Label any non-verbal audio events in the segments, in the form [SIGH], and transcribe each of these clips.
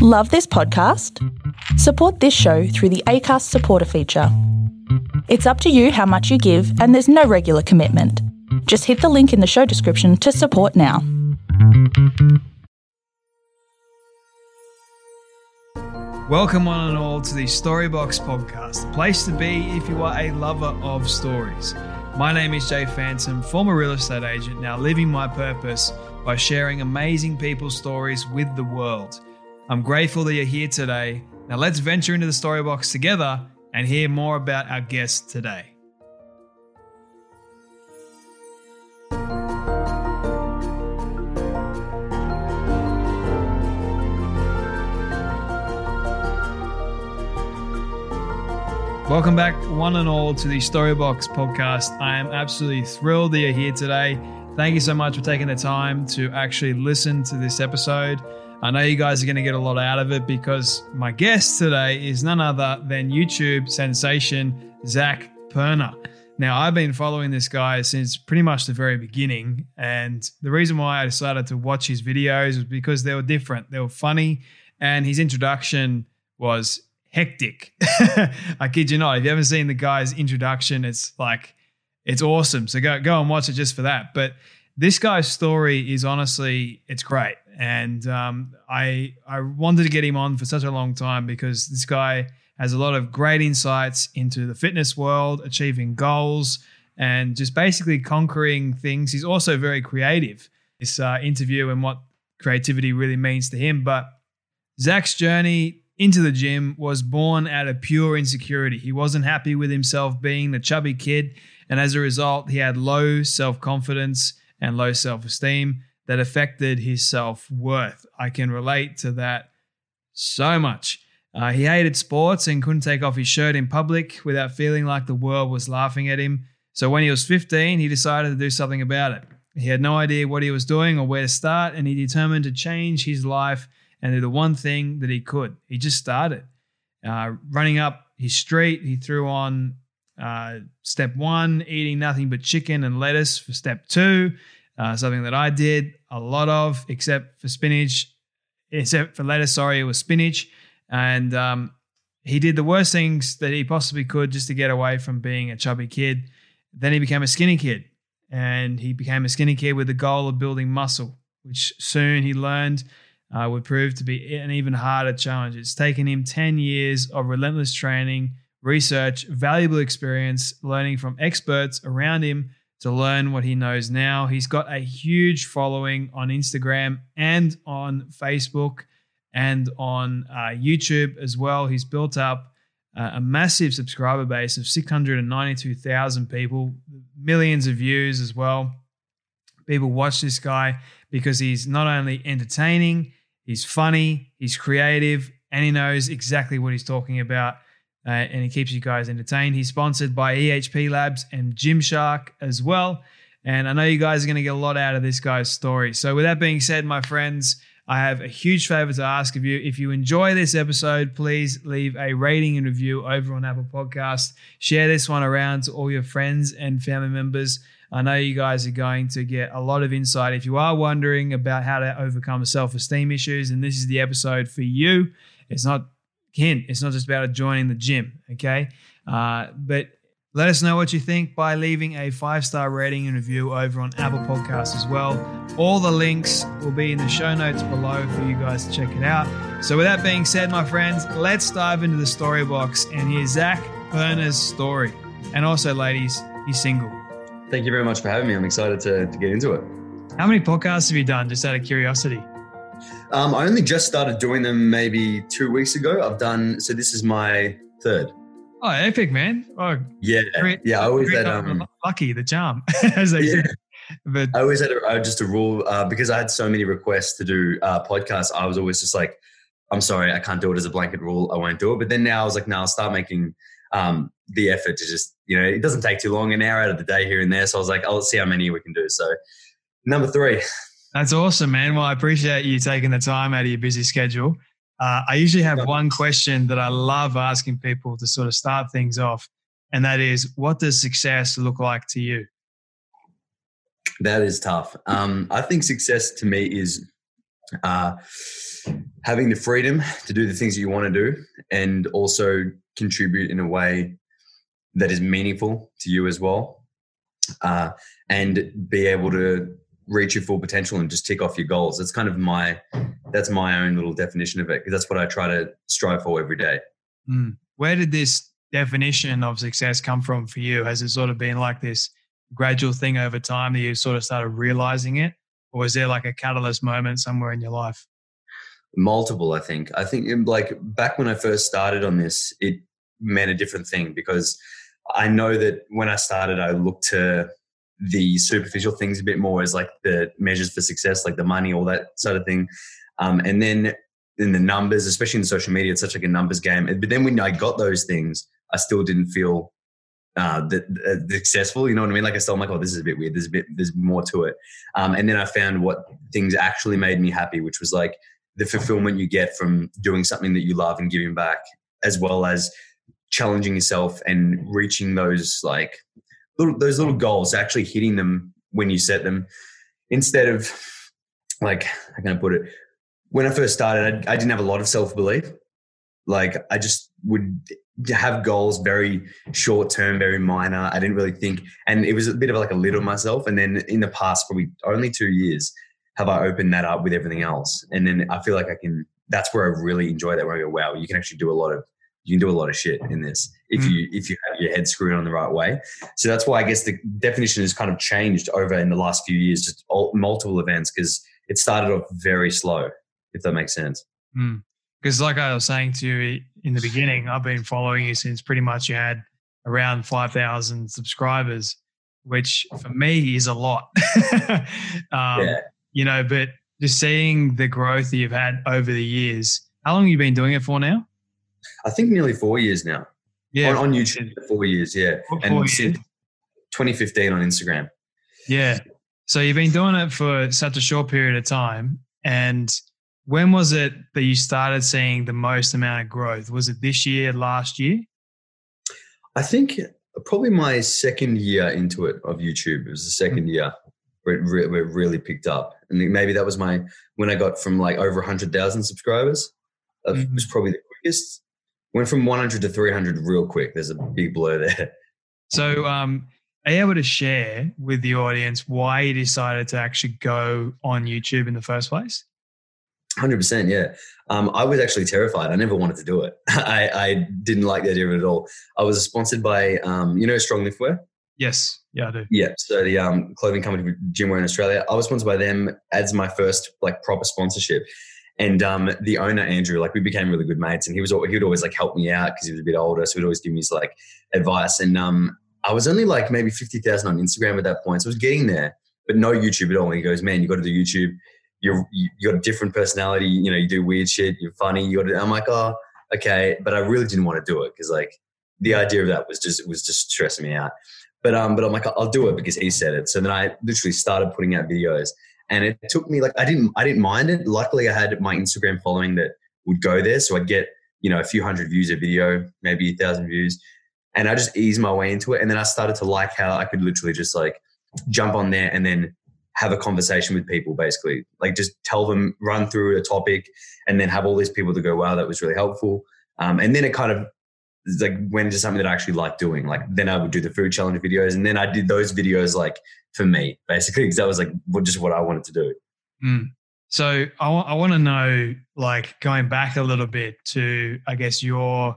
Love this podcast? Support this show through the ACAST supporter feature. It's up to you how much you give, and there's no regular commitment. Just hit the link in the show description to support now. Welcome, one and all, to the Storybox podcast, the place to be if you are a lover of stories. My name is Jay Phantom, former real estate agent, now living my purpose by sharing amazing people's stories with the world. I'm grateful that you're here today. Now, let's venture into the Storybox together and hear more about our guest today. Welcome back, one and all, to the Storybox podcast. I am absolutely thrilled that you're here today. Thank you so much for taking the time to actually listen to this episode. I know you guys are going to get a lot out of it because my guest today is none other than YouTube sensation Zac Perna. Now, I've been following this guy since pretty much the very beginning. And the reason why I decided to watch his videos was because they were different, they were funny, and his introduction was hectic. [LAUGHS] I kid you not. If you haven't seen the guy's introduction, it's like it's awesome. So go go and watch it just for that. But this guy's story is honestly it's great, and um, I I wanted to get him on for such a long time because this guy has a lot of great insights into the fitness world, achieving goals, and just basically conquering things. He's also very creative. This uh, interview and what creativity really means to him, but Zac's journey into the gym was born out of pure insecurity. He wasn't happy with himself being the chubby kid, and as a result, he had low self confidence and low self esteem that affected his self worth. I can relate to that so much. Uh, he hated sports and couldn't take off his shirt in public without feeling like the world was laughing at him. So when he was 15, he decided to do something about it. He had no idea what he was doing or where to start, and he determined to change his life and do the one thing that he could. He just started. Uh, running up his street, he threw on uh, step one, eating nothing but chicken and lettuce for step two, uh, something that I did a lot of, except for spinach, except for lettuce, sorry, it was spinach. And um, he did the worst things that he possibly could just to get away from being a chubby kid. Then he became a skinny kid, and he became a skinny kid with the goal of building muscle, which soon he learned uh, would prove to be an even harder challenge. It's taken him 10 years of relentless training, research, valuable experience, learning from experts around him to learn what he knows now. He's got a huge following on Instagram and on Facebook and on uh, YouTube as well. He's built up uh, a massive subscriber base of 692,000 people, millions of views as well. People watch this guy because he's not only entertaining, He's funny, he's creative, and he knows exactly what he's talking about. Uh, and he keeps you guys entertained. He's sponsored by EHP Labs and Gymshark as well. And I know you guys are going to get a lot out of this guy's story. So, with that being said, my friends, I have a huge favor to ask of you. If you enjoy this episode, please leave a rating and review over on Apple Podcast. Share this one around to all your friends and family members. I know you guys are going to get a lot of insight. If you are wondering about how to overcome self esteem issues, and this is the episode for you, it's not, hint, it's not just about joining the gym, okay? Uh, but let us know what you think by leaving a five star rating and review over on Apple Podcasts as well. All the links will be in the show notes below for you guys to check it out. So, with that being said, my friends, let's dive into the story box and hear Zac Perna's story. And also, ladies, he's single. Thank you very much for having me. I'm excited to, to get into it. How many podcasts have you done, just out of curiosity? Um, I only just started doing them maybe two weeks ago. I've done, so this is my third. Oh, epic, man. Oh, yeah. Great, yeah. I always had, um, lucky, the charm, [LAUGHS] as they yeah. But I always had a, uh, just a rule uh, because I had so many requests to do uh, podcasts. I was always just like, I'm sorry, I can't do it as a blanket rule. I won't do it. But then now I was like, now I'll start making um, the effort to just, you know, it doesn't take too long, an hour out of the day here and there. So I was like, I'll see how many we can do. So number three. That's awesome, man. Well, I appreciate you taking the time out of your busy schedule. Uh, I usually have one question that I love asking people to sort of start things off, and that is, what does success look like to you? That is tough. Um, I think success to me is uh, having the freedom to do the things that you want to do and also contribute in a way that is meaningful to you as well uh, and be able to reach your full potential and just tick off your goals. That's kind of my that's my own little definition of it because that's what i try to strive for every day. Mm. where did this definition of success come from for you? Has it sort of been like this gradual thing over time that you sort of started realizing it? Or was there like a catalyst moment somewhere in your life? Multiple i think. I think like back when i first started on this it meant a different thing because i know that when i started i looked to the superficial things a bit more as like the measures for success like the money all that sort of thing um, and then in the numbers especially in social media it's such like a numbers game but then when i got those things i still didn't feel uh, the, the, successful. You know what I mean? Like I still, I'm like, oh, this is a bit weird. There's a bit, there's more to it. Um, and then I found what things actually made me happy, which was like the fulfillment you get from doing something that you love and giving back, as well as challenging yourself and reaching those like little, those little goals, actually hitting them when you set them, instead of like how can I put it? When I first started, I, I didn't have a lot of self belief. Like I just would have goals very short term, very minor. I didn't really think, and it was a bit of like a on myself. And then in the past, probably only two years, have I opened that up with everything else. And then I feel like I can. That's where I really enjoy that. Where I go, wow, you can actually do a lot of you can do a lot of shit in this if mm. you if you have your head screwed on the right way. So that's why I guess the definition has kind of changed over in the last few years, just all, multiple events because it started off very slow, if that makes sense. Mm. Because, like I was saying to you in the beginning, I've been following you since pretty much you had around 5,000 subscribers, which for me is a lot. [LAUGHS] um, yeah. You know, but just seeing the growth that you've had over the years, how long have you been doing it for now? I think nearly four years now. Yeah. On, on YouTube, four years, yeah. Four and years. since 2015 on Instagram. Yeah. So you've been doing it for such a short period of time. And when was it that you started seeing the most amount of growth? Was it this year, last year? I think probably my second year into it of YouTube. It was the 2nd mm-hmm. year where it, re- where it, really picked up. And maybe that was my, when I got from like over 100,000 subscribers, that mm-hmm. was probably the quickest. Went from 100 to 300 real quick. There's a big blur there. So, um, are you able to share with the audience why you decided to actually go on YouTube in the first place? Hundred percent, yeah. Um, I was actually terrified. I never wanted to do it. [LAUGHS] I, I, didn't like the idea of it at all. I was sponsored by, um, you know, Strong Liftwear. Yes, yeah, I do. Yeah, so the um, clothing company Gymwear in Australia. I was sponsored by them as my first like proper sponsorship. And um, the owner Andrew, like we became really good mates, and he was he would always like help me out because he was a bit older, so he'd always give me his like advice. And um, I was only like maybe fifty thousand on Instagram at that point, so I was getting there, but no YouTube at all. And he goes, "Man, you got to do YouTube." you're you got a different personality. You know, you do weird shit. You're funny. You got. To, I'm like, oh, okay, but I really didn't want to do it because like the idea of that was just was just stressing me out. But um, but I'm like, I'll do it because he said it. So then I literally started putting out videos, and it took me like I didn't I didn't mind it. Luckily, I had my Instagram following that would go there, so I'd get you know a few hundred views a video, maybe a thousand views, and I just eased my way into it. And then I started to like how I could literally just like jump on there and then have a conversation with people basically like just tell them run through a topic and then have all these people to go wow that was really helpful um, and then it kind of like went into something that i actually like doing like then i would do the food challenge videos and then i did those videos like for me basically because that was like just what i wanted to do mm. so I, w- I want to know like going back a little bit to i guess your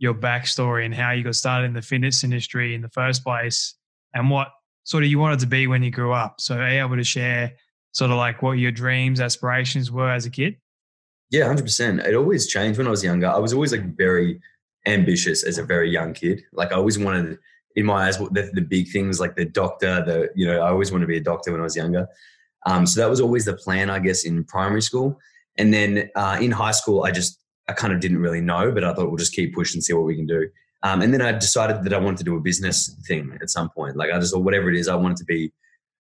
your backstory and how you got started in the fitness industry in the first place and what sort of you wanted to be when you grew up. So are you able to share sort of like what your dreams, aspirations were as a kid? Yeah, hundred percent. It always changed when I was younger. I was always like very ambitious as a very young kid. Like I always wanted, in my eyes, the, the big things like the doctor. The you know, I always wanted to be a doctor when I was younger. Um, so that was always the plan, I guess, in primary school. And then uh, in high school, I just I kind of didn't really know, but I thought we'll just keep pushing, and see what we can do. Um, and then I decided that I wanted to do a business thing at some point. Like I just thought whatever it is, I wanted to be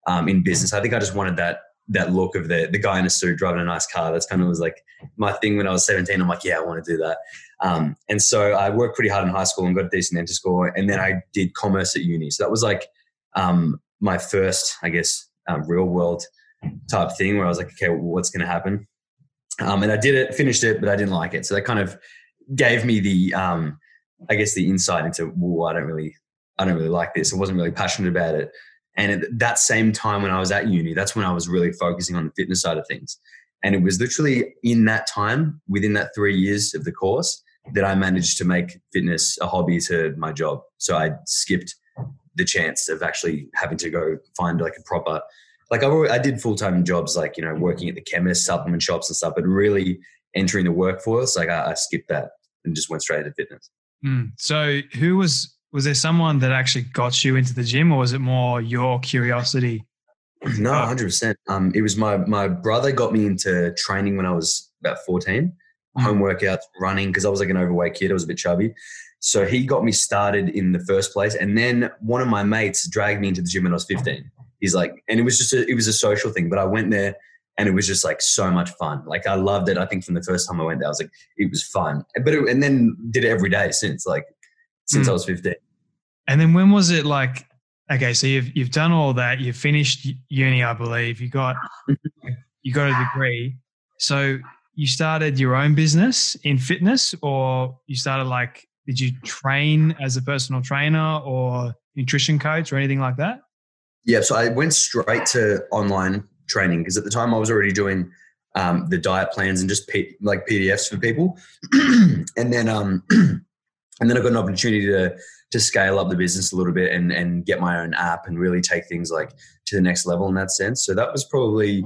um, in business. I think I just wanted that that look of the the guy in a suit driving a nice car. That's kind of was like my thing when I was 17. I'm like, yeah, I want to do that. Um, and so I worked pretty hard in high school and got a decent ATAR score. And then I did commerce at uni. So that was like um, my first, I guess, um, real world type thing where I was like, okay, well, what's going to happen? Um, and I did it, finished it, but I didn't like it. So that kind of gave me the, um, I guess, the insight into, well, I don't really, I don't really like this. I wasn't really passionate about it. And at that same time when I was at uni, that's when I was really focusing on the fitness side of things. And it was literally in that time, within that three years of the course, that I managed to make fitness a hobby to my job. So I skipped the chance of actually having to go find like a proper, like I, I did full time jobs, like, you know, working at the chemist, supplement shops and stuff, but really entering the workforce, like I, I skipped that and just went straight into fitness. Mm. So who was, was there someone that actually got you into the gym or was it more your curiosity? No, 100%. Um, it was my, my brother got me into training when I was about 14 Home workouts, running because I was like an overweight kid. I was a bit chubby. So he got me started in the first place, and then one of my mates dragged me into the gym when I was fifteen he's like, and it was just a, it was a social thing. But I went there and it was just like so much fun. Like I loved it. I think from the first time I went there, I was like, it was fun. But it, and then did it every day since like since mm. I was fifteen. And then when was it like? Okay, so you've you've done all that. You've finished uni, I believe. You got you got a degree. So you started your own business in fitness, or you started like did you train as a personal trainer or nutrition coach or anything like that? Yeah, so I went straight to online training because at the time I was already doing um, the diet plans and just P- like PDFs for people, [CLEARS THROAT] and then um, [CLEARS THROAT] and then I got an opportunity to to scale up the business a little bit and and get my own app and really take things like to the next level in that sense. So that was probably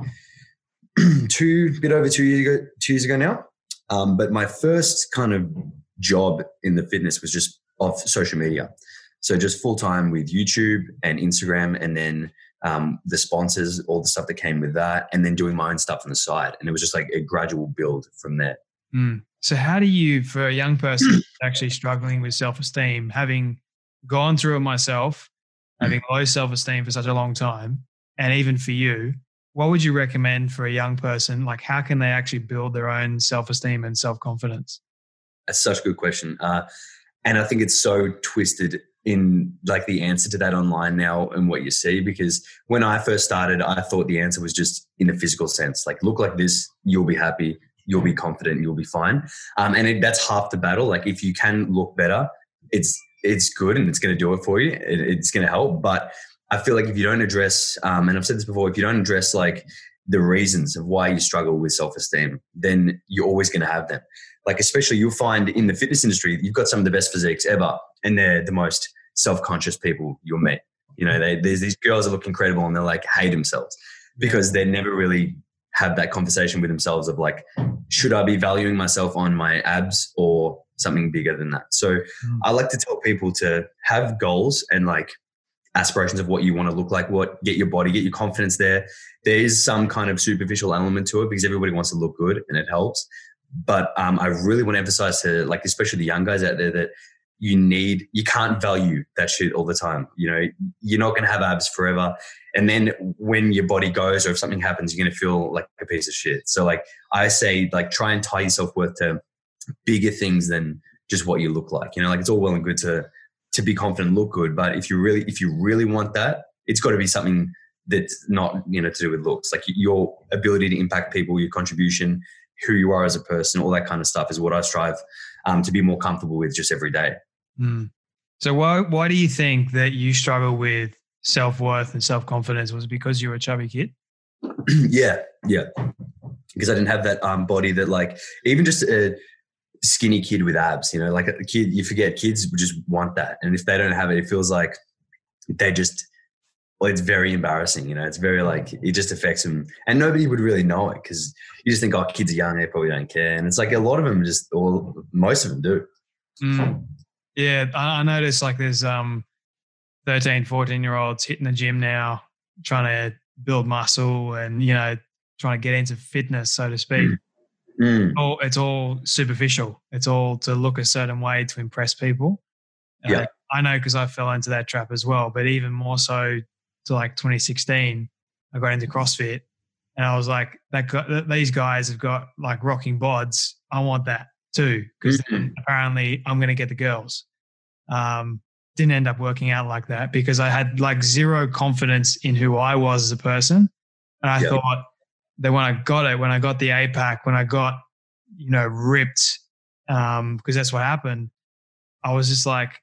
[CLEARS THROAT] two bit over two years ago, two years ago now. Um, but my first kind of job in the fitness was just off social media. So just full time with YouTube and Instagram, and then um, the sponsors, all the stuff that came with that, and then doing my own stuff on the side. And it was just like a gradual build from there. Mm. So, how do you, for a young person actually struggling with self esteem, having gone through it myself, having low self esteem for such a long time, and even for you, what would you recommend for a young person? Like, how can they actually build their own self esteem and self confidence? That's such a good question. Uh, and I think it's so twisted in like the answer to that online now and what you see because when I first started, I thought the answer was just in a physical sense, like look like this, you'll be happy, you'll be confident, you'll be fine. Um, and it, that's half the battle. Like if you can look better, it's it's good and it's going to do it for you. It, it's going to help. But I feel like if you don't address, um, and I've said this before, if you don't address like the reasons of why you struggle with self esteem, then you're always going to have them like especially you'll find in the fitness industry, you've got some of the best physiques ever, and they're the most self-conscious people you'll meet. You know, they, there's these girls that look incredible and they're like hate themselves because they never really have that conversation with themselves of like, should I be valuing myself on my abs or something bigger than that? So mm. I like to tell people to have goals and like aspirations of what you want to look like, what get your body, get your confidence there. There is some kind of superficial element to it because everybody wants to look good and it helps. But um, I really want to emphasize to like, especially the young guys out there, that you need, you can't value that shit all the time. You know, you're not going to have abs forever. And then when your body goes or if something happens, you're going to feel like a piece of shit. So like I say, like try and tie yourself worth to bigger things than just what you look like. You know, like it's all well and good to to be confident, look good, but if you really if you really want that, it's got to be something that's not you know to do with looks. Like your ability to impact people, your contribution, who you are as a person, all that kind of stuff is what I strive um, to be more comfortable with just every day. Mm. So why why do you think that you struggle with self worth and self confidence? Was it because you were a chubby kid? [CLEARS THROAT] yeah, yeah. Because I didn't have that um, body that like even just a skinny kid with abs, you know, like a kid. You forget kids just want that, and if they don't have it, it feels like they just well, it's very embarrassing. You know, it's very like it just affects them, and nobody would really know it because you just think, oh, kids are young, they probably don't care, and it's like a lot of them just, or most of them do. Mm. Yeah, I noticed like there's um 13, 14 year olds hitting the gym now, trying to build muscle and you know trying to get into fitness, so to speak. Mm. All, it's all superficial. It's all to look a certain way to impress people. Yeah. Uh, I know because I fell into that trap as well, but even more so to like 2016, I got into CrossFit and I was like, that these guys have got like rocking bods. I want that too, because mm-hmm. apparently I'm going to get the girls. Um, didn't end up working out like that because I had like zero confidence in who I was as a person. And I thought then when I got it, when I got the pack, when I got, you know, ripped, um, because that's what happened, I was just like,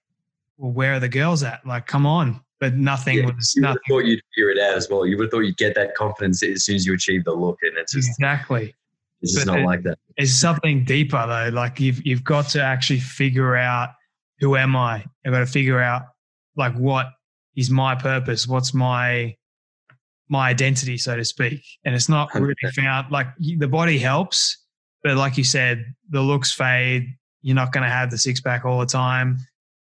well, where are the girls at? Like, come on. But nothing Yeah, was You would nothing. thought you'd figure it out as well. You would have thought you'd get that confidence as soon as you achieve the look, and it's just Exactly. it's just But not it- like that. It's something deeper though. Like you've you've got to actually figure out who am I? I've got to figure out like what is my purpose? What's my my identity, so to speak? And it's not really 100%. found like the body helps, but like you said, the looks fade. You're not going to have the six pack all the time.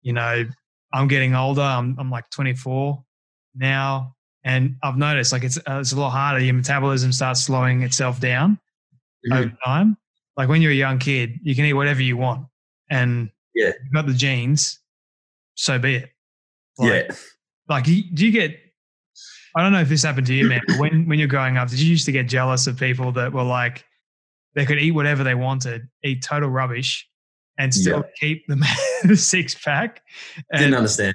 You know, I'm getting older. I'm I'm like 24 now, and I've noticed like it's uh, it's a lot harder. Your metabolism starts slowing itself down Mhm. over time. Like when you're a young kid, you can eat whatever you want, and Yeah. you've got the genes. So be it. Like, yeah, Like, do you get? I don't know if this happened to you, man. But when when you're growing up, did you used to get jealous of people that were like they could eat whatever they wanted, eat total rubbish, and still keep the, [LAUGHS] the six pack? didn't understand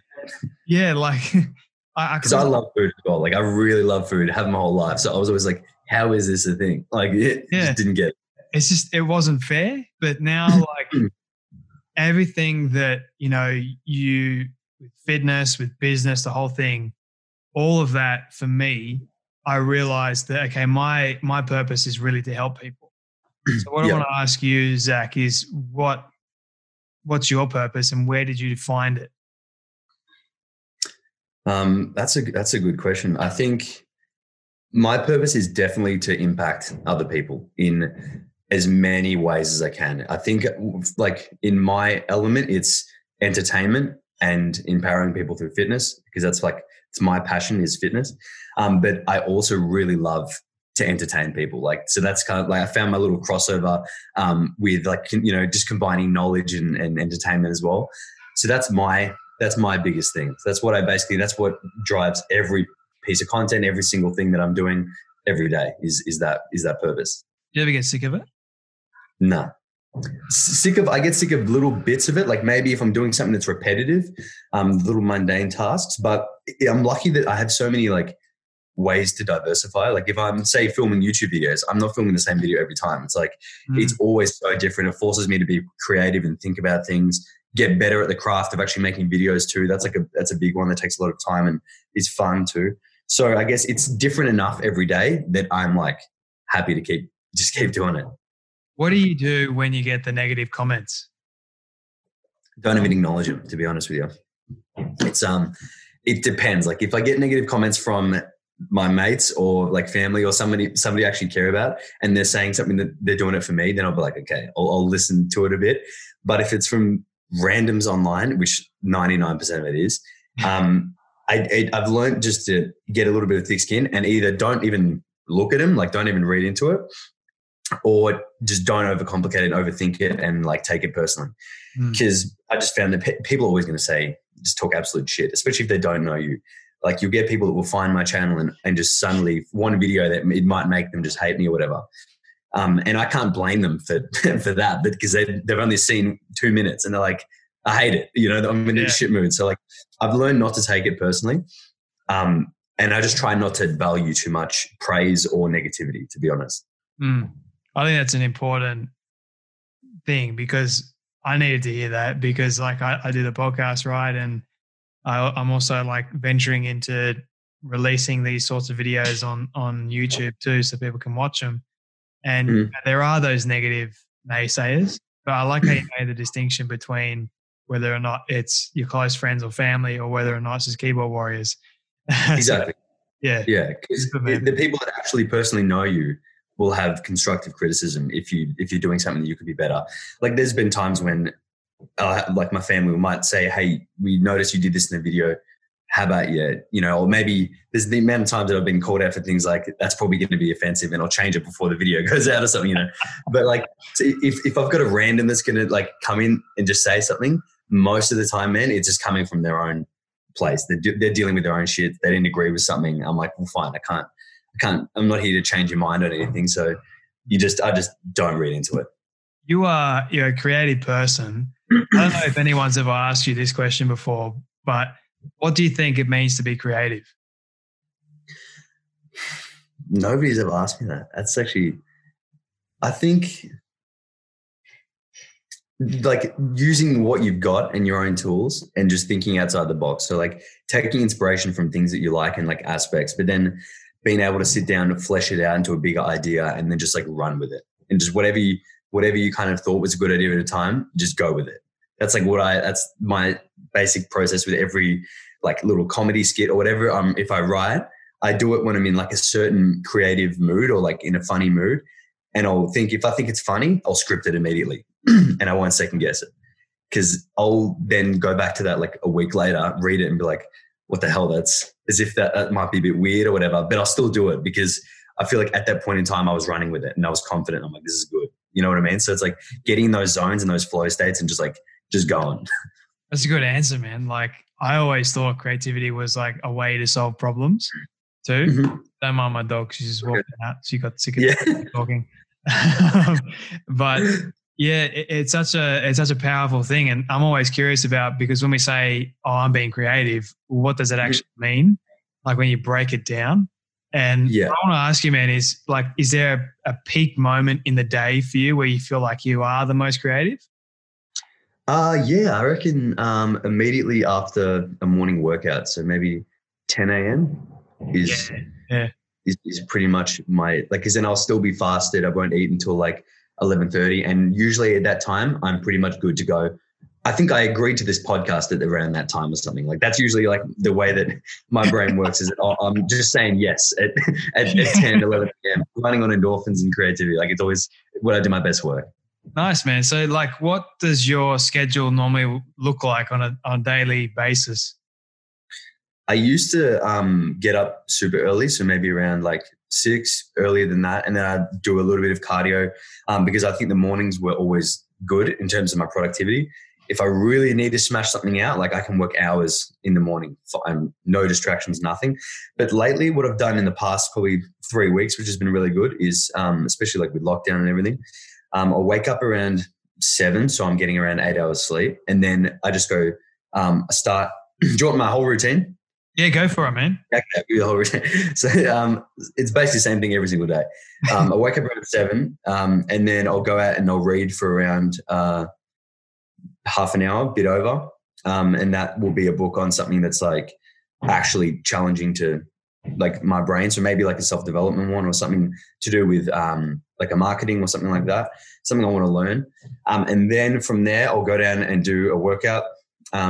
yeah, like [LAUGHS] I because I love food as well. Like I really love food, have my whole life. So I was always like, how is this a thing? Like it Yeah. just didn't get. It. it's just it wasn't fair but now [LAUGHS] like everything that you know you with fitness with business the whole thing all of that for me i realized that okay my my purpose is really to help people so what i want to ask you zac is what what's your purpose and where did you find it Um, that's a that's a good question. I think my purpose is definitely to impact other people in as many ways as I can. I think like in my element, it's entertainment and empowering people through fitness because that's like it's my passion is fitness. Um, but I also really love to entertain people. Like so that's kind of like I found my little crossover um, with like you know just combining knowledge and, and entertainment as well. So that's my that's my biggest thing. So that's what I basically that's what drives every piece of content, every single thing that I'm doing every day is is that is that purpose. do you ever get sick of it Nah. Sick of I get sick of little bits of it. Like maybe if I'm doing something that's repetitive, um, little mundane tasks. But I'm lucky that I have so many like ways to diversify. Like if I'm say filming YouTube videos, I'm not filming the same video every time. It's like Mm. it's always so different. It forces me to be creative and think about things, get better at the craft of actually making videos too. That's like a that's a big one that takes a lot of time and is fun too. So I guess it's different enough every day that I'm like happy to keep just keep doing it. What do you do when you get the negative comments Don't even acknowledge them, to be honest with you. It's um it depends. Like if I get negative comments from my mates or like family or somebody somebody I actually care about and they're saying something that they're doing it for me, then I'll be like, okay, I'll, I'll listen to it a bit. But if it's from randoms online, which 99% of it is, um, I, I've learned just to get a little bit of thick skin and either don't even look at them, like don't even read into it, or just don't overcomplicate it, overthink it, and like take it personally. Mm. Because I just found that pe- people are always going to say, just talk absolute shit, especially if they don't know you. Like you'll get people that will find my channel and, and just suddenly one video that it might make them just hate me or whatever. Um, and I can't blame them for [LAUGHS] for that, but because they they've only seen two minutes and they're like, I hate it. You know, I'm in Yeah. a shit mood. So like, I've learned not to take it personally, um, and I just try not to value too much praise or negativity. To be honest, Mm. I think that's an important thing because I needed to hear that because like I, I do the podcast right and I, I'm also like venturing into releasing these sorts of videos on on YouTube too so people can watch them and Mhm. there are those negative naysayers but I like how you [CLEARS THROAT] made the distinction between whether or not it's your close friends or family or whether or not it's just keyboard warriors [LAUGHS] So, exactly. yeah Yeah, because the people that actually personally know you will have constructive criticism if you if you're doing something that you could be better. Like there's been times when, uh, like my family might say, "Hey, we noticed you did this in the video. How about you?" You know, or maybe there's the amount of times that I've been called out for things like that's probably going to be offensive, and I'll change it before the video [LAUGHS] goes out or something. You know, but like if if I've got a random that's going to like come in and just say something, most of the time, man, it's just coming from their own place. They're, de- they're dealing with their own shit. They didn't agree with something. I'm like, well, fine. I can't, I can't, I'm not here to change your mind on anything. So you just, I just don't read into it. you are you're a creative person. I don't know if [CLEARS THROAT] anyone's ever asked you this question before, but what do you think it means to be creative? nobody's ever asked me that. That's actually, I think, like using what you've got and your own tools and just thinking outside the box. So, like taking inspiration from things that you like and like aspects, but then being able to sit down and flesh it out into a bigger idea and then just like run with it and just whatever you whatever you kind of thought was a good idea at a time, just go with it. That's like what I that's my basic process with every like little comedy skit or whatever. Um, if I write, I do it when I'm in like a certain creative mood or like in a funny mood. And I'll think if I think it's funny, I'll script it immediately [CLEARS THROAT] and I won't second guess it. Cause I'll then go back to that like a week later, read it and be like, what the hell? That's as if that, that might be a bit weird or whatever, but I'll still do it because I feel like at that point in time I was running with it and I was confident. I'm like, this is good. You know what I mean? So it's like getting those zones and those flow states and just like just going. [LAUGHS] That's a good answer, man. Like I always thought creativity was like a way to solve problems too. Mm-hmm. Don't mind my dog; she's just walking okay. out. She got sick of yeah. talking. [LAUGHS] [LAUGHS] but yeah, it, it's such a it's such a powerful thing, and I'm always curious about because when we say, "Oh, I'm being creative," what does it mm-hmm. actually mean? Like when you break it down. And yeah. I want to ask you, man, is like, is there a, a peak moment in the day for you where you feel like you are the most creative? Uh yeah, I reckon um, immediately after a morning workout, so maybe 10 a.m. is yeah, yeah. Is, is pretty much my like because then I'll still be fasted. I won't eat until like 11:30, and usually at that time I'm pretty much good to go. I think I agreed to this podcast at around that time or something. Like that's usually like the way that my brain works. Is that I'm just saying yes at, [LAUGHS] at, at 10, 11 p.m. Running on endorphins and creativity. Like it's always what I do my best work. Nice, man. So, like, what does your schedule normally look like on a on a daily basis? I used to um, get up super early, so maybe around like six, earlier than that, and then I do a little bit of cardio um, because I think the mornings were always good in terms of my productivity. If I really need to smash something out, like I can work hours in the morning, and no distractions, nothing. But lately, what I've done in the past probably three weeks, which has been really good, is um, especially like with lockdown and everything, um, I'll wake up around seven, so I'm getting around eight hours sleep, and then I just go. Um, I start. do you want my whole routine? Yeah, go for it, man. [LAUGHS] [LAUGHS] So um, it's basically the same thing every single day. Um, I wake up around seven, um, and then I'll go out and I'll read for around uh, half an hour, a bit over, um, and that will be a book on something that's like actually challenging to like my brain. So maybe like a self development one or something to do with um, like a marketing or something like that, something I want to learn. Um, and then from there, I'll go down and do a workout,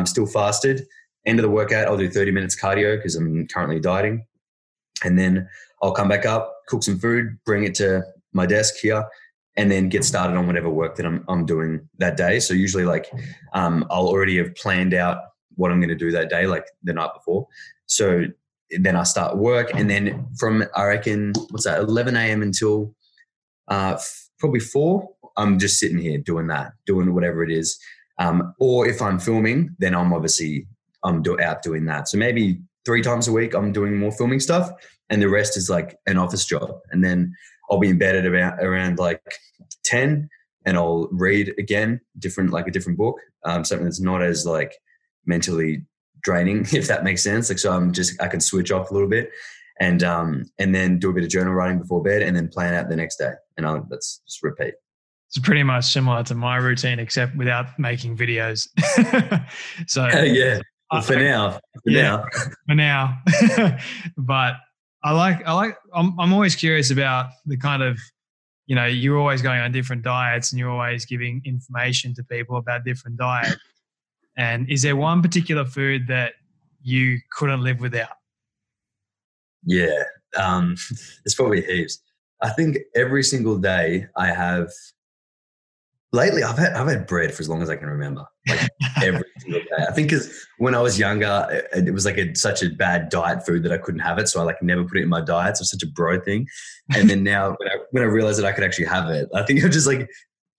still fasted. End of the workout, I'll do 30 minutes cardio because I'm currently dieting. And then I'll come back up, cook some food, bring it to my desk here, and then get started on whatever work that I'm, I'm doing that day. So usually, like, um, I'll already have planned out what I'm going to do that day, like the night before. So then I start work, and then from I reckon what's that, 11 a.m. until uh, f- probably four. I'm just sitting here doing that, doing whatever it is. Um, or if I'm filming, then I'm obviously I'm do- out doing that. So maybe three times a week I'm doing more filming stuff, and the rest is like an office job. And then I'll be embedded about around like ten, and I'll read again, different like a different book, um, something that's not as like mentally draining, [LAUGHS] if that makes sense. Like so, I'm just I can switch off a little bit, and um, and then do a bit of journal writing before bed, and then plan out the next day, and I'll that's just repeat. It's pretty much similar to my routine, except without making videos. [LAUGHS] so [LAUGHS] yeah, well, for now, for yeah, now, for now. [LAUGHS] but I like I like I'm I'm always curious about the kind of you know you're always going on different diets and you're always giving information to people about different diets. And is there one particular food that you couldn't live without? Yeah, um, [LAUGHS] it's probably heaps. I think every single day I have. Lately, I've had I've had bread for as long as I can remember, like every [LAUGHS] single day. I think because when I was younger, it, it was like a, such a bad diet food that I couldn't have it, so I like never put it in my diet. So it's such a bro thing. And then now, [LAUGHS] when I when I realized that I could actually have it, I think I'm just like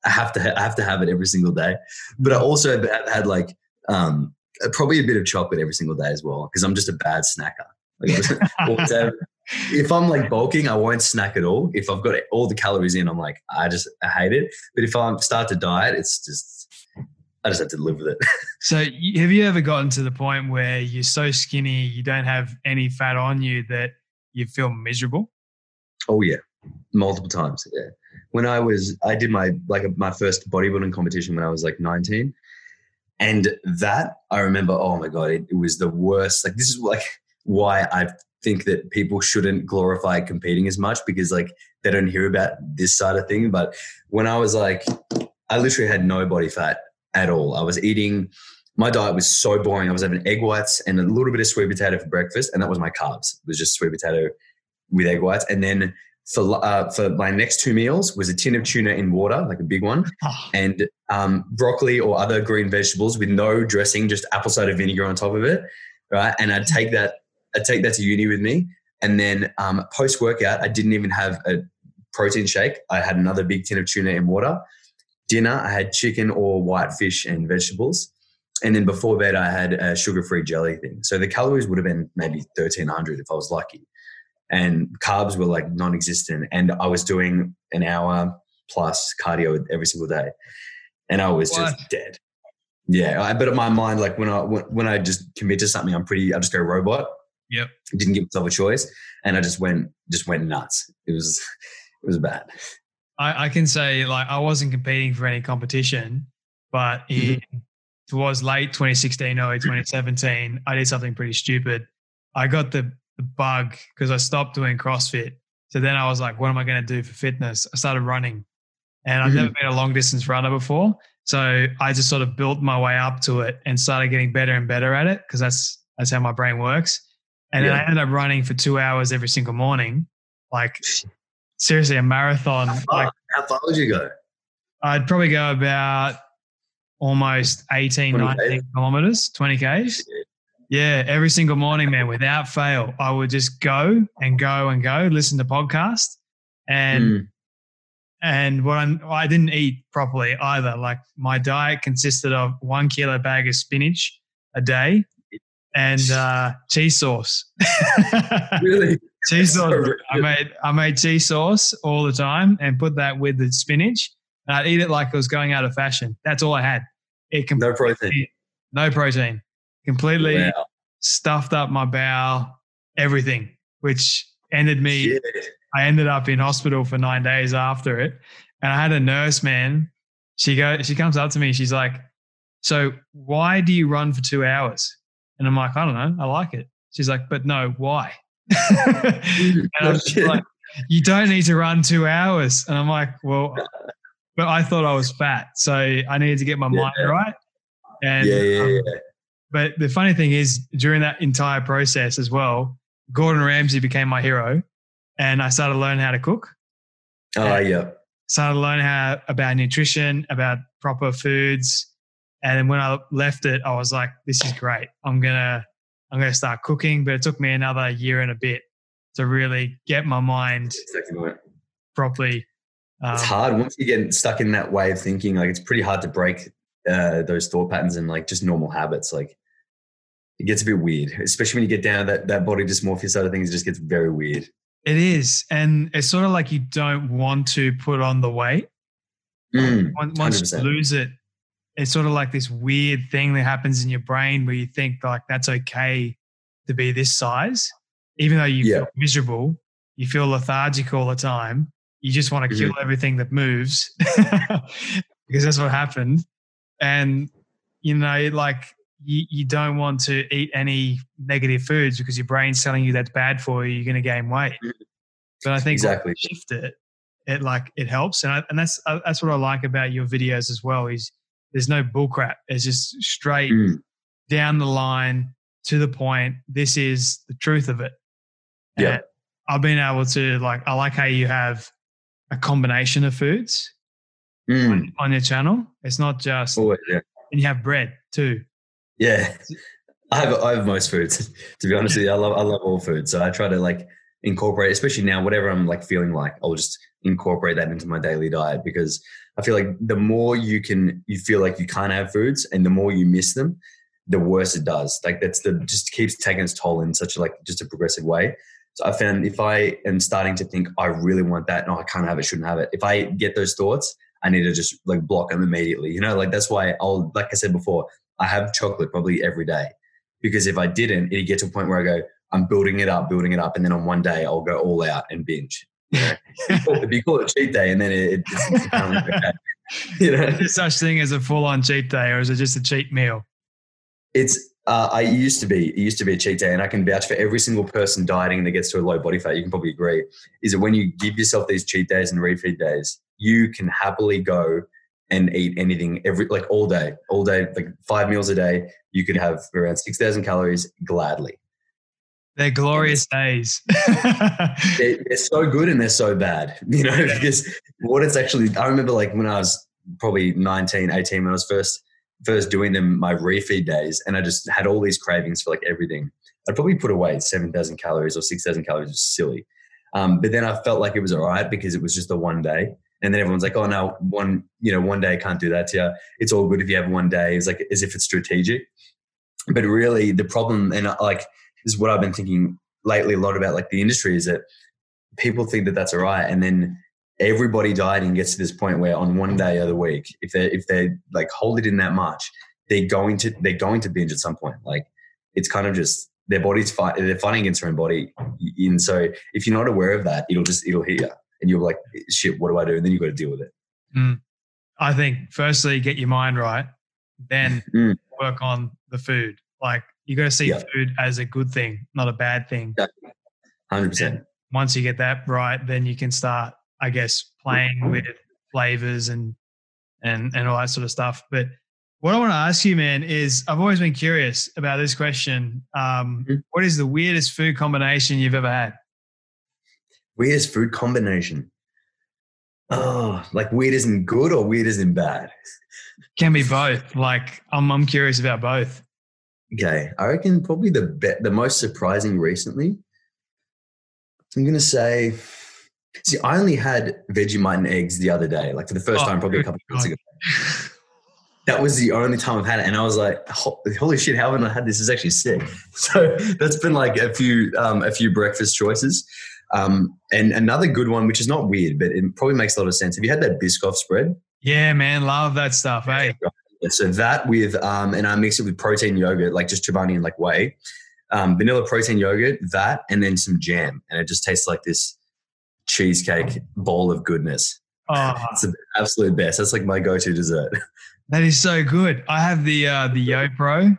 I have to ha- I have to have it every single day. But I also have had like um, probably a bit of chocolate every single day as well because I'm just a bad snacker. Like, [LAUGHS] if I'm like bulking, I won't snack at all. If I've got all the calories in, I'm like, I just I hate it. But if I start to diet, it's just I just have to live with it. [LAUGHS] so, have you ever gotten to the point where you're so skinny, you don't have any fat on you that you feel miserable? Oh yeah, multiple times. Yeah. When I was, I did my like my first bodybuilding competition when I was like 19, and that I remember. Oh my god, it, it was the worst. Like this is like why I think that people shouldn't glorify competing as much because like they don't hear about this side of thing. But when I was like, I literally had no body fat at all. I was eating. My diet was so boring. I was having egg whites and a little bit of sweet potato for breakfast, and that was my carbs. It was just sweet potato with egg whites, and then for uh, for my next two meals was a tin of tuna in water, like a big one, oh. and um, broccoli or other green vegetables with no dressing, just apple cider vinegar on top of it, right? And I'd take that, I'd take that to uni with me, and then um, post workout, I didn't even have a protein shake. I had another big tin of tuna in water. Dinner, I had chicken or white fish and vegetables. And then before bed, I had a sugar free jelly thing. So the calories would have been maybe 1300 if I was lucky and carbs were like non-existent and i was doing an hour plus cardio every single day and i was what? just dead yeah I, but in my mind like when i when i just commit to something i'm pretty i just go robot yep didn't give myself a choice and i just went just went nuts it was it was bad i, I can say like i wasn't competing for any competition but mm-hmm. it was late 2016 early 2017 i did something pretty stupid i got the the bug because I stopped doing CrossFit. So then I was like, what am I going to do for fitness? I started running and I've mm-hmm. never been a long distance runner before. So I just sort of built my way up to it and started getting better and better at it because that's, that's how my brain works. And yeah. then I ended up running for two hours every single morning. Like seriously, a marathon. How far, like, how far would you go? I'd probably go about almost 18, 19 kilometers, 20 Ks. Yeah, every single morning, man, without fail, I would just go and go and go, listen to podcasts, and mm. and what I'm, I didn't eat properly either. Like my diet consisted of one kilo bag of spinach a day and [LAUGHS] uh, cheese sauce. [LAUGHS] really, cheese sauce. I made I made cheese sauce all the time and put that with the spinach. And I'd eat it like it was going out of fashion. That's all I had. It no protein. No protein completely wow. stuffed up my bowel, everything, which ended me. Shit. I ended up in hospital for nine days after it, and I had a nurse man. She go, she comes up to me. She's like, "So why do you run for two hours?" And I'm like, "I don't know. I like it." She's like, "But no, why?" [LAUGHS] and I'm like, "You don't need to run two hours." And I'm like, "Well." But I thought I was fat, so I needed to get my yeah. mind right. And yeah, yeah, um, yeah. But the funny thing is, during that entire process as well, Gordon Ramsay became my hero, and I started learning how to cook. Oh, uh, yeah. Started learning how about nutrition, about proper foods, and then when I left it, I was like, "This is great. I'm gonna, I'm gonna start cooking." But it took me another year and a bit to really get my mind properly. Um, it's hard once you get stuck in that way of thinking. Like it's pretty hard to break uh, those thought patterns and like just normal habits. Like it gets a bit weird, especially when you get down that that body dysmorphia side of things. It just gets very weird. It is, and it's sort of like you don't want to put on the weight. Mm, Once you lose it, it's sort of like this weird thing that happens in your brain where you think like that's okay to be this size, even though you yeah. feel miserable, you feel lethargic all the time. You just want to mm-hmm. kill everything that moves [LAUGHS] because that's what happened and you know like you, you don't want to eat any negative foods because your brain's telling you that's bad for you you're going to gain weight mm. but i think exactly shift it it like it helps and I, and that's uh, that's what i like about your videos as well is there's no bullcrap it's just straight mm. down the line to the point this is the truth of it yeah i've been able to like i like how you have a combination of foods mm. on, on, your channel. It's not just Always, yeah. and you have bread too. Yeah, [LAUGHS] I have I have most foods. [LAUGHS] to be honest with you, I love I love all food, so I try to like incorporate, especially now, whatever I'm like feeling like, I'll just incorporate that into my daily diet because I feel like the more you can, you feel like you can't have foods, and the more you miss them, the worse it does. Like that's the just keeps taking its toll in such a, like just a progressive way. So I found if I am starting to think I really want that, no, I can't have it, shouldn't have it. If I get those thoughts, I need to just like block them immediately. You know, like that's why I'll, like I said before, I have chocolate probably every day because if I didn't, it'd get to a point where I go, I'm building it up, building it up. And then on one day I'll go all out and binge. if you call it cheat day and then it, it's [LAUGHS] you know, is there such thing as a full-on cheat day, or is it just a cheat meal? It's uh, I used to be. It used to be a cheat day, and I can vouch for every single person dieting that gets to a low body fat. You can probably agree. Is that when you give yourself these cheat days and refeed days, you can happily go and eat anything every like all day, all day, like five meals a day. You could have around six thousand calories gladly. They're glorious days. [LAUGHS] they're, they're, so good and they're so bad, [LAUGHS] you know, yeah. because what it's actually, I remember like when I was probably 19, 18, when I was first, first doing them, my refeed days, and I just had all these cravings for like everything. I'd probably put away 7,000 calories or 6,000 calories, just silly. Um, but then I felt like it was all right because it was just the one day. And then everyone's like, oh, no, one, you know, one day I can't do that to you. It's all good if you have one day. It's like as if it's strategic. But really, the problem, and like, this is what I've been thinking lately a lot about like the industry is that people think that that's all right. And then everybody dieting gets to this point where on one day of the week, if they if they like hold it in that much, they're going to they're going to binge at some point. Like it's kind of just their body's fight they're fighting against their own body. And so if you're not aware of that, it'll just it'll hit you. And you're like, shit, what do I do? And then you've got to deal with it. Mm. I think firstly get your mind right, then [LAUGHS] mm. work on the food. Like you got to see yeah. food as a good thing, not a bad thing. Hundred percent. Once you get that right, then you can start, I guess, playing with flavors and and and all that sort of stuff. But what I want to ask you, man, is I've always been curious about this question. Um, mm-hmm. what is the weirdest food combination you've ever had? Weirdest food combination? Oh, like weird isn't good or weird isn't bad? Can be both. Like I'm, I'm curious about both. Okay, I reckon probably the be- the most surprising recently. I'm gonna say, see, I only had Vegemite and eggs the other day, like for the first oh, time, probably a couple of months ago. that was the only time I've had it, and I was like, "Holy shit! How haven't I had this? Is actually sick." [LAUGHS] So that's been like a few um, a few breakfast choices, um, and another good one, which is not weird, but it probably makes a lot of sense. Have you had that Biscoff spread? Yeah, man, love that stuff. Hey, so that with um, and I mix it with protein yogurt, like just Chobani and like whey, um, vanilla protein yogurt, that, and then some jam, and it just tastes like this cheesecake bowl of goodness. Oh. [LAUGHS] It's the absolute best. That's like my go-to dessert. That is so good. I have the uh, the YoPro,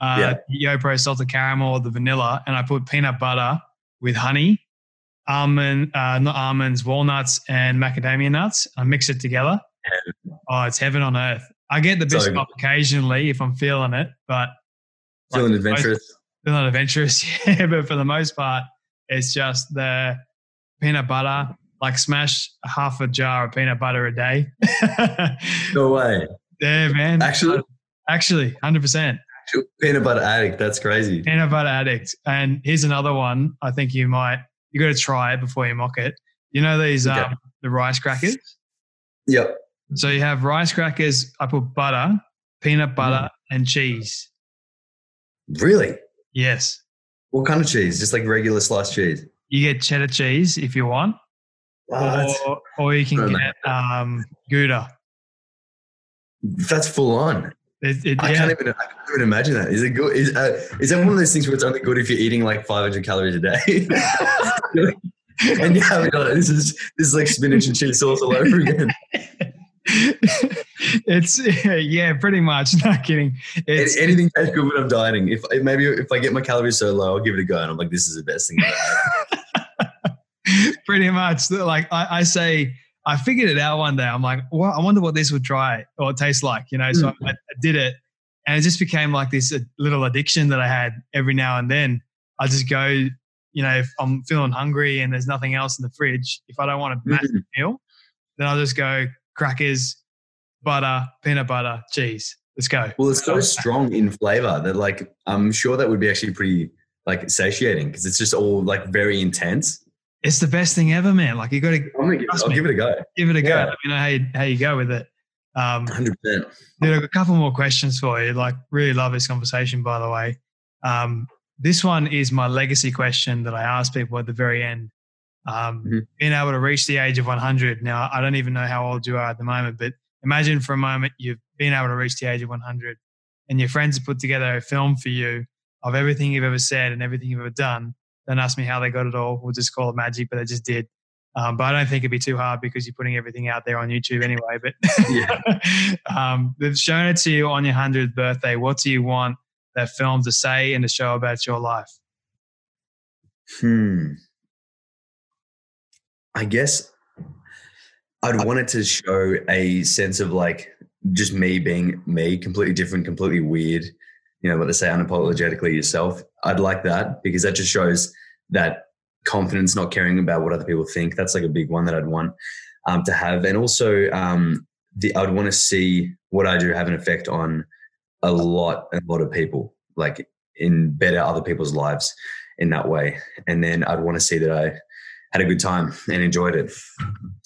uh, yeah. YoPro salted caramel, the vanilla, and I put peanut butter with honey, almond, uh, not almonds, walnuts, and macadamia nuts. I mix it together. Oh, it's heaven on earth. I get the best so, occasionally if I'm feeling it, but feeling like adventurous. Most, feeling adventurous, [LAUGHS] yeah. But for the most part, it's just the peanut butter. Like smash half a jar of peanut butter a day. [LAUGHS] no way. Yeah, man. Actually, actually, hundred percent. Peanut butter addict. That's crazy. Peanut butter addict. And here's another one. I think you might. You got to try it before you mock it. You know these okay. um, the rice crackers. Yep. So you have rice crackers. I put butter, peanut butter, mm. and cheese. Really? Yes. What kind of cheese? Just like regular sliced cheese. You get cheddar cheese if you want, or, or you can get um, Gouda. That's full on. It, it, I, yeah. can't even, I can't even imagine that. Is it good? Is, uh, is that one of those things where it's only good if you're eating like 500 calories a day? [LAUGHS] [LAUGHS] and you have it. This is this is like spinach and cheese sauce all over again. [LAUGHS] it's [LAUGHS] yeah, pretty much. [LAUGHS] Not kidding. It's, Anything tastes good when I'm dieting. If maybe if I get my calories so low, I'll give it a go, and I'm like, this is the best thing. [LAUGHS] pretty much. Like I, I, say, I figured it out one day. I'm like, well, I wonder what this would try or taste like. You know, so mm. I, I did it, and it just became like this uh, little addiction that I had every now and then. I just go, you know, if I'm feeling hungry and there's nothing else in the fridge, if I don't want a massive mm. meal, then I'll just go crackers, butter, peanut butter, cheese. Let's go. Well, it's so strong in flavor that like I'm sure that would be actually pretty like satiating because it's just all like very intense. It's the best thing ever, man. Like you got to. I'll me, give it a go. Give it a yeah. go. Let me know how you, how you go with it. Um, Hundred percent. Dude, a couple more questions for you. Like, really love this conversation, by the way. Um, this one is my legacy question that I ask people at the very end um, mm-hmm. being able to reach the age of 100. Now, I don't even know how old you are at the moment, but imagine for a moment you've been able to reach the age of 100 and your friends have put together a film for you of everything you've ever said and everything you've ever done. Don't ask me how they got it all. We'll just call it magic, but they just did. Um, but I don't think it'd be too hard because you're putting everything out there on YouTube anyway. But [LAUGHS] um, they've shown it to you on your 100th birthday. What do you want that film to say and to show about your life? Hmm. I guess I'd want it to show a sense of like just me being me, completely different, completely weird. You know what they say, unapologetically yourself. I'd like that because that just shows that confidence, not caring about what other people think. That's like a big one that I'd want um, to have. And also, um, the, I'd want to see what I do have an effect on a lot, a lot of people, like in better other people's lives in that way. And then I'd want to see that I had a good time and enjoyed it.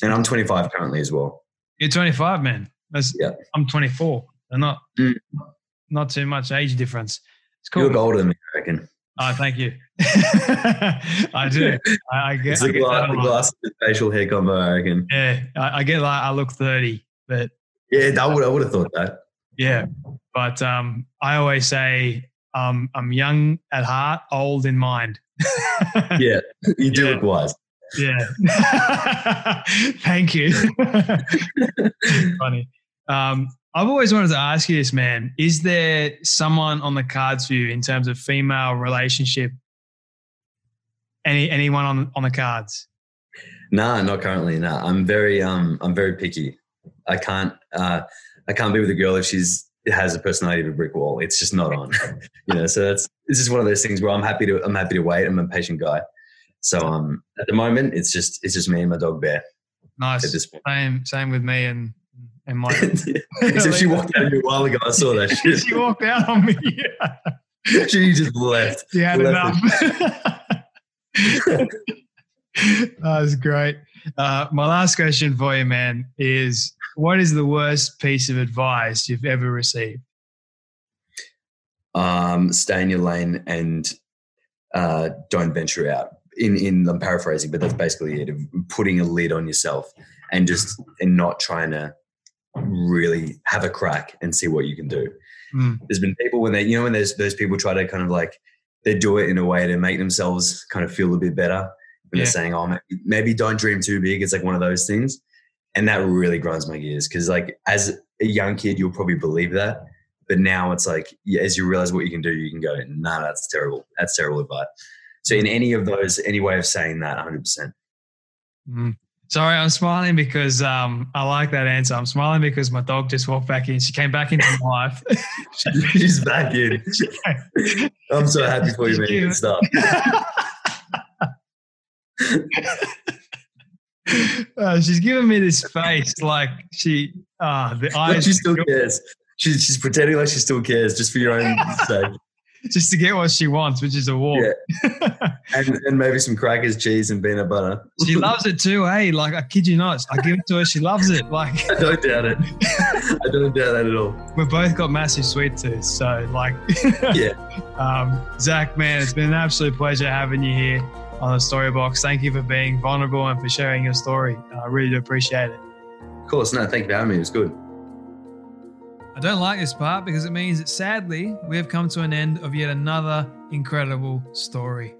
And I'm 25 currently as well. You're 25, man. That's, yeah. I'm 24. And not mm. not too much age difference. It's cool. You look older than me, I reckon. Oh, thank you. [LAUGHS] I do. [LAUGHS] I, I get, I get glass, the glass facial hair combo, I reckon. Yeah, I, I, get like I look 30, but yeah, I would I would have thought that. Yeah, but um, I always say um, I'm young at heart, old in mind. [LAUGHS] yeah, you do yeah. look wise. Yeah. [LAUGHS] Thank you. [LAUGHS] Funny. Um, I've always wanted to ask you this, man. Is there someone on the cards for you in terms of female relationship? Any anyone on on the cards? Nah, not currently. Nah, I'm very um I'm very picky. I can't uh I can't be with a girl if she's has a personality of a brick wall. It's just not on. [LAUGHS] you know, so that's it's just one of those things where I'm happy to I'm happy to wait. I'm a patient guy. So um, at the moment, it's just it's just me and my dog Bear. Nice. At this point. Same same with me and and my. [LAUGHS] Except she walked out a while ago. I saw that. [LAUGHS] Shit. she walked out on me. [LAUGHS] she just left. She had left enough. that was great. Uh, my last question for you, man, is what is the worst piece of advice you've ever received? Um, stay in your lane and uh, don't venture out in in I'm paraphrasing, but that's basically it. Of putting a lid on yourself and just and not trying to really have a crack and see what you can do. Mm. There's been people when they you know when there's those people try to kind of like they do it in a way to make themselves kind of feel a bit better. When yeah. they're saying, "Oh, maybe, maybe don't dream too big," it's like one of those things, and that really grinds my gears because like as a young kid, you'll probably believe that, but now it's like as you realize what you can do, you can go, "Nah, that's terrible. That's terrible advice." So in any of those, any way of saying that, 100%. Mm. Sorry, I'm smiling because um, I like that answer. I'm smiling because my dog just walked back in. She came back into my life. [LAUGHS] She's back in. [LAUGHS] I'm so happy for you, man. Good stuff. [LAUGHS] uh, she's giving me this face like she, ah, uh, the eyes. She still cares. She's, she's pretending like she still cares just for your own sake. Just to get what she wants, which is a walk. Yeah. [LAUGHS] and, and maybe some crackers, cheese, and peanut butter. she loves it too. Hey, like I kid you not, I give it to her. She loves it. Like [LAUGHS] I don't doubt it. [LAUGHS] I don't doubt that at all. We've both got massive sweet tooths, so like, yeah. Um, Zac, man, it's been an absolute pleasure having you here on the Story Box. Thank you for being vulnerable and for sharing your story. I really do appreciate it. Of course, no, thank you for having me. It was good. I don't like this part because it means that sadly, we have come to an end of yet another incredible story.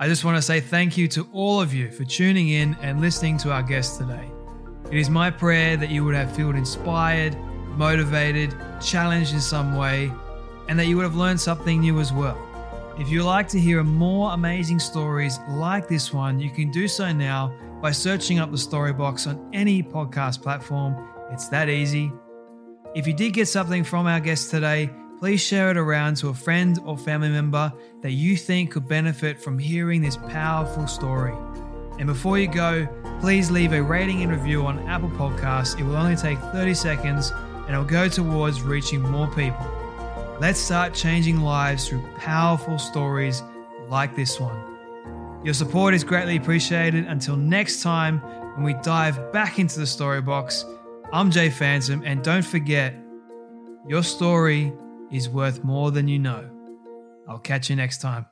I just want to say thank you to all of you for tuning in and listening to our guest today. It is my prayer that you would have felt inspired, motivated, challenged in some way, and that you would have learned something new as well. If you'd like to hear more amazing stories like this one, you can do so now by searching up the Story Box on any podcast platform. It's that easy. If you did get something from our guest today, please share it around to a friend or family member that you think could benefit from hearing this powerful story. And before you go, please leave a rating and review on Apple Podcasts. It will only take 30 seconds and it'll go towards reaching more people. Let's start changing lives through powerful stories like this one. Your support is greatly appreciated. Until next time, when we dive back into the story box, I'm Jay Phantom, and don't forget, your story is worth more than you know. I'll catch you next time.